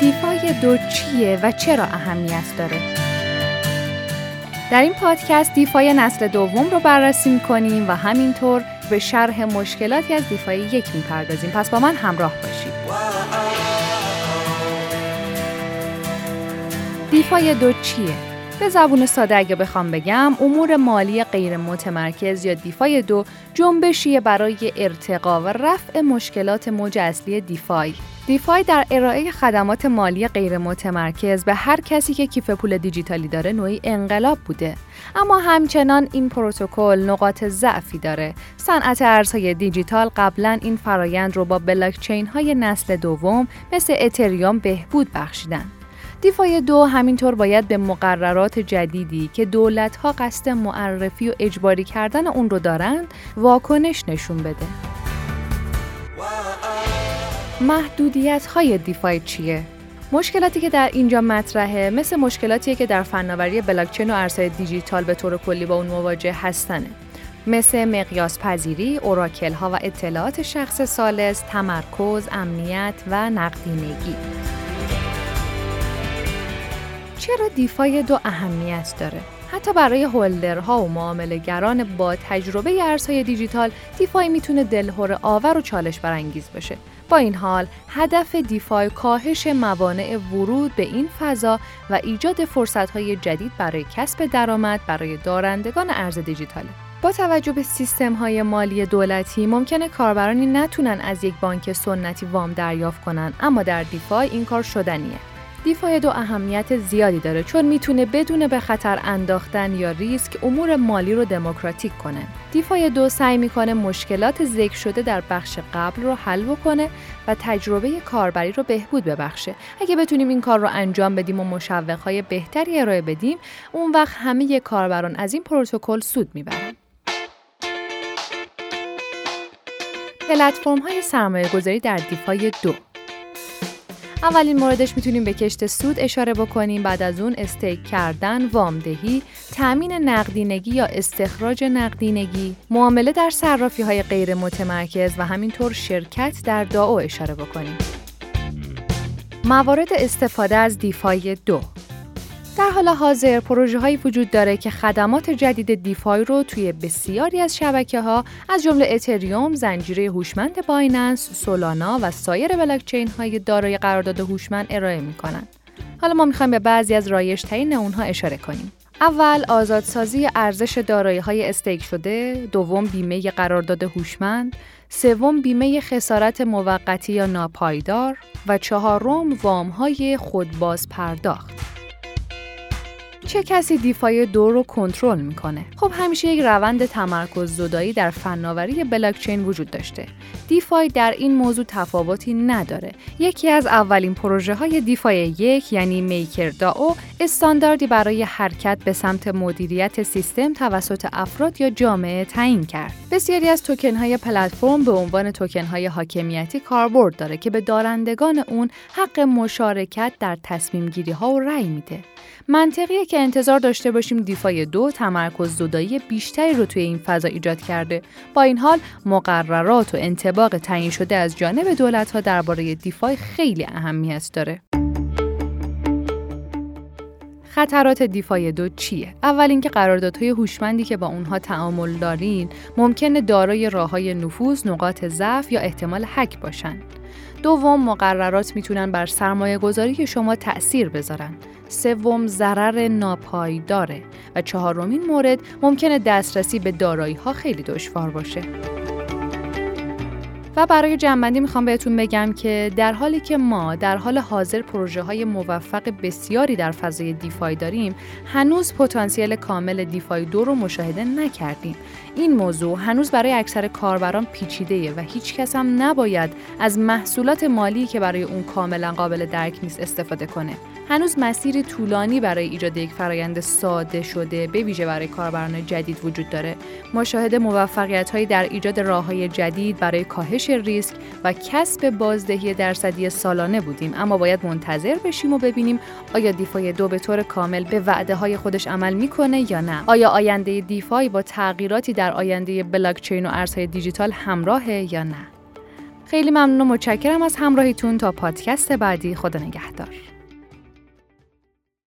DeFi دو چیه و چرا اهمیت داره؟ در این پادکست DeFi نسل دوم رو بررسی می‌کنیم و همینطور به شرح مشکلاتی از DeFi یک می‌پردازیم پس با من همراه باشید DeFi دو چیه؟ به زبون ساده اگه بخوام بگم امور مالی غیر متمرکز یا DeFi دو جنبشی برای ارتقا و رفع مشکلات موج اصلی DeFi. دیفای در ارائه خدمات مالی غیر متمرکز به هر کسی که کیف پول دیجیتالی داره نوعی انقلاب بوده. اما همچنان این پروتکل نقاط ضعفی داره. صنعت ارزهای دیجیتال قبلا این فرایند رو با بلاکچین های نسل دوم مثل اتریوم بهبود بخشیدن. دیفای دو همینطور باید به مقررات جدیدی که دولت ها قصد معرفی و اجباری کردن اون رو دارند واکنش نشون بده. محدودیت های دیفای چیه؟ مشکلاتی که در اینجا مطرحه مثل مشکلاتی که در فناوری بلاکچین و ارزهای دیجیتال به طور کلی با اون مواجه هستنه. مثل مقیاس پذیری، اوراکل ها و اطلاعات شخص سالس، تمرکز، امنیت و نقدینگی. چرا دیفای دو اهمیت داره؟ حتی برای هولدرها و معاملهگران با تجربه ارزهای دیجیتال DeFi می‌تونه دلهره‌آور و چالش برانگیز بشه. با این حال هدف DeFi کاهش موانع ورود به این فضا و ایجاد فرصتهای جدید برای کسب درآمد برای دارندگان ارز دیجیتاله. با توجه به سیستم های مالی دولتی ممکنه کاربرانی نتونن از یک بانک سنتی وام دریافت کنن اما در DeFi این کار شدنیه. DeFi دو اهمیت زیادی داره چون می‌تونه بدون به خطر انداختن یا ریسک امور مالی رو دموکراتیک کنه. دیفای دو سعی می‌کنه مشکلات ذکر شده در بخش قبل رو حل بکنه و تجربه کاربری رو بهبود ببخشه. اگه بتونیم این کار رو انجام بدیم و مشوقهای بهتری ارائه بدیم، اون وقت همه کاربران از این پروتکل سود می‌برن. پلتفرم های سرمایه گذاری در دیفای دو اولین موردش می‌تونیم به کشت سود اشاره بکنیم. بعد از اون استیک کردن، وامدهی، تأمین نقدینگی یا استخراج نقدینگی، معامله در صرافی های غیر متمرکز و همینطور شرکت در داو اشاره بکنیم. موارد استفاده از دیفای دو. در حال حاضر پروژه هایی وجود داره که خدمات جدید دیفای رو توی بسیاری از شبکه ها از جمله اتریوم، زنجیره هوشمند بایننس، سولانا و سایر بلاکچین های دارای قرارداد هوشمند ارائه می‌کنن. حالا ما می‌خوایم به بعضی از رایجترین اونها اشاره کنیم. اول آزادسازی ارزش دارایی های استیک شده، دوم بیمه قرارداد هوشمند، سوم بیمه خسارت موقتی یا ناپایدار و چهارم وام های خودباز پرداخت. چه کسی دیفای دو رو کنترل می‌کنه؟ خب همیشه یک روند تمرکز زدایی در فناوری بلاکچین وجود داشته. دیفای در این موضوع تفاوتی نداره. یکی از اولین پروژه های دیفای یک یعنی میکر داو استانداردی برای حرکت به سمت مدیریت سیستم توسط افراد یا جامعه تعیین کرد. بسیاری از توکن های پلتفرم به عنوان توکن های حاکمیتی کاربرد داره که به دارندگان اون حق مشارکت در تصمیم گیری ها و رأی میده. منطقیه که انتظار داشته باشیم دیفای دو تمرکز زدایی بیشتری رو توی این فضا ایجاد کرده. با این حال مقررات و انتباق تعیین شده از جانب دولت ها درباره دیفای خیلی اهمیت داره. خطرات دیفای دو چیه؟ اول اینکه قراردادهای هوشمندی که با اونها تعامل دارین ممکنه دارای راههای نفوذ، نقاط ضعف یا احتمال حک باشن. دوم مقررات می‌تونن بر سرمایه گذاری شما تأثیر بذارن. سوم ضرر ناپایداره و چهارمین مورد ممکنه دسترسی به دارایی ها خیلی دشوار باشه. و برای جنبندی می‌خوام بهتون بگم که در حالی که ما در حال حاضر پروژه های موفق بسیاری در فضای دیفای داریم هنوز پتانسیل کامل دیفای دو رو مشاهده نکردیم. این موضوع هنوز برای اکثر کاربران پیچیده و هیچ کس هم نباید از محصولات مالی که برای اون کاملا قابل درک نیست استفاده کنه. هنوز مسیر طولانی برای ایجاد یک فرایند ساده شده به ویژه برای کاربران جدید وجود داره. مشاهده موفقیت هایی در ایجاد راه های جدید برای کاهش ریسک و کسب بازدهی درصدی سالانه بودیم. اما باید منتظر بشیم و ببینیم آیا دیفای دو به طور کامل به وعده های خودش عمل می‌کنه یا نه. آیا آینده دیفای با تغییراتی در آینده بلاکچین و ارزهای دیجیتال همراهه یا نه؟ خیلی ممنون و متشکرم از همراهیتون. تا پادکست بعدی خدا نگهدار.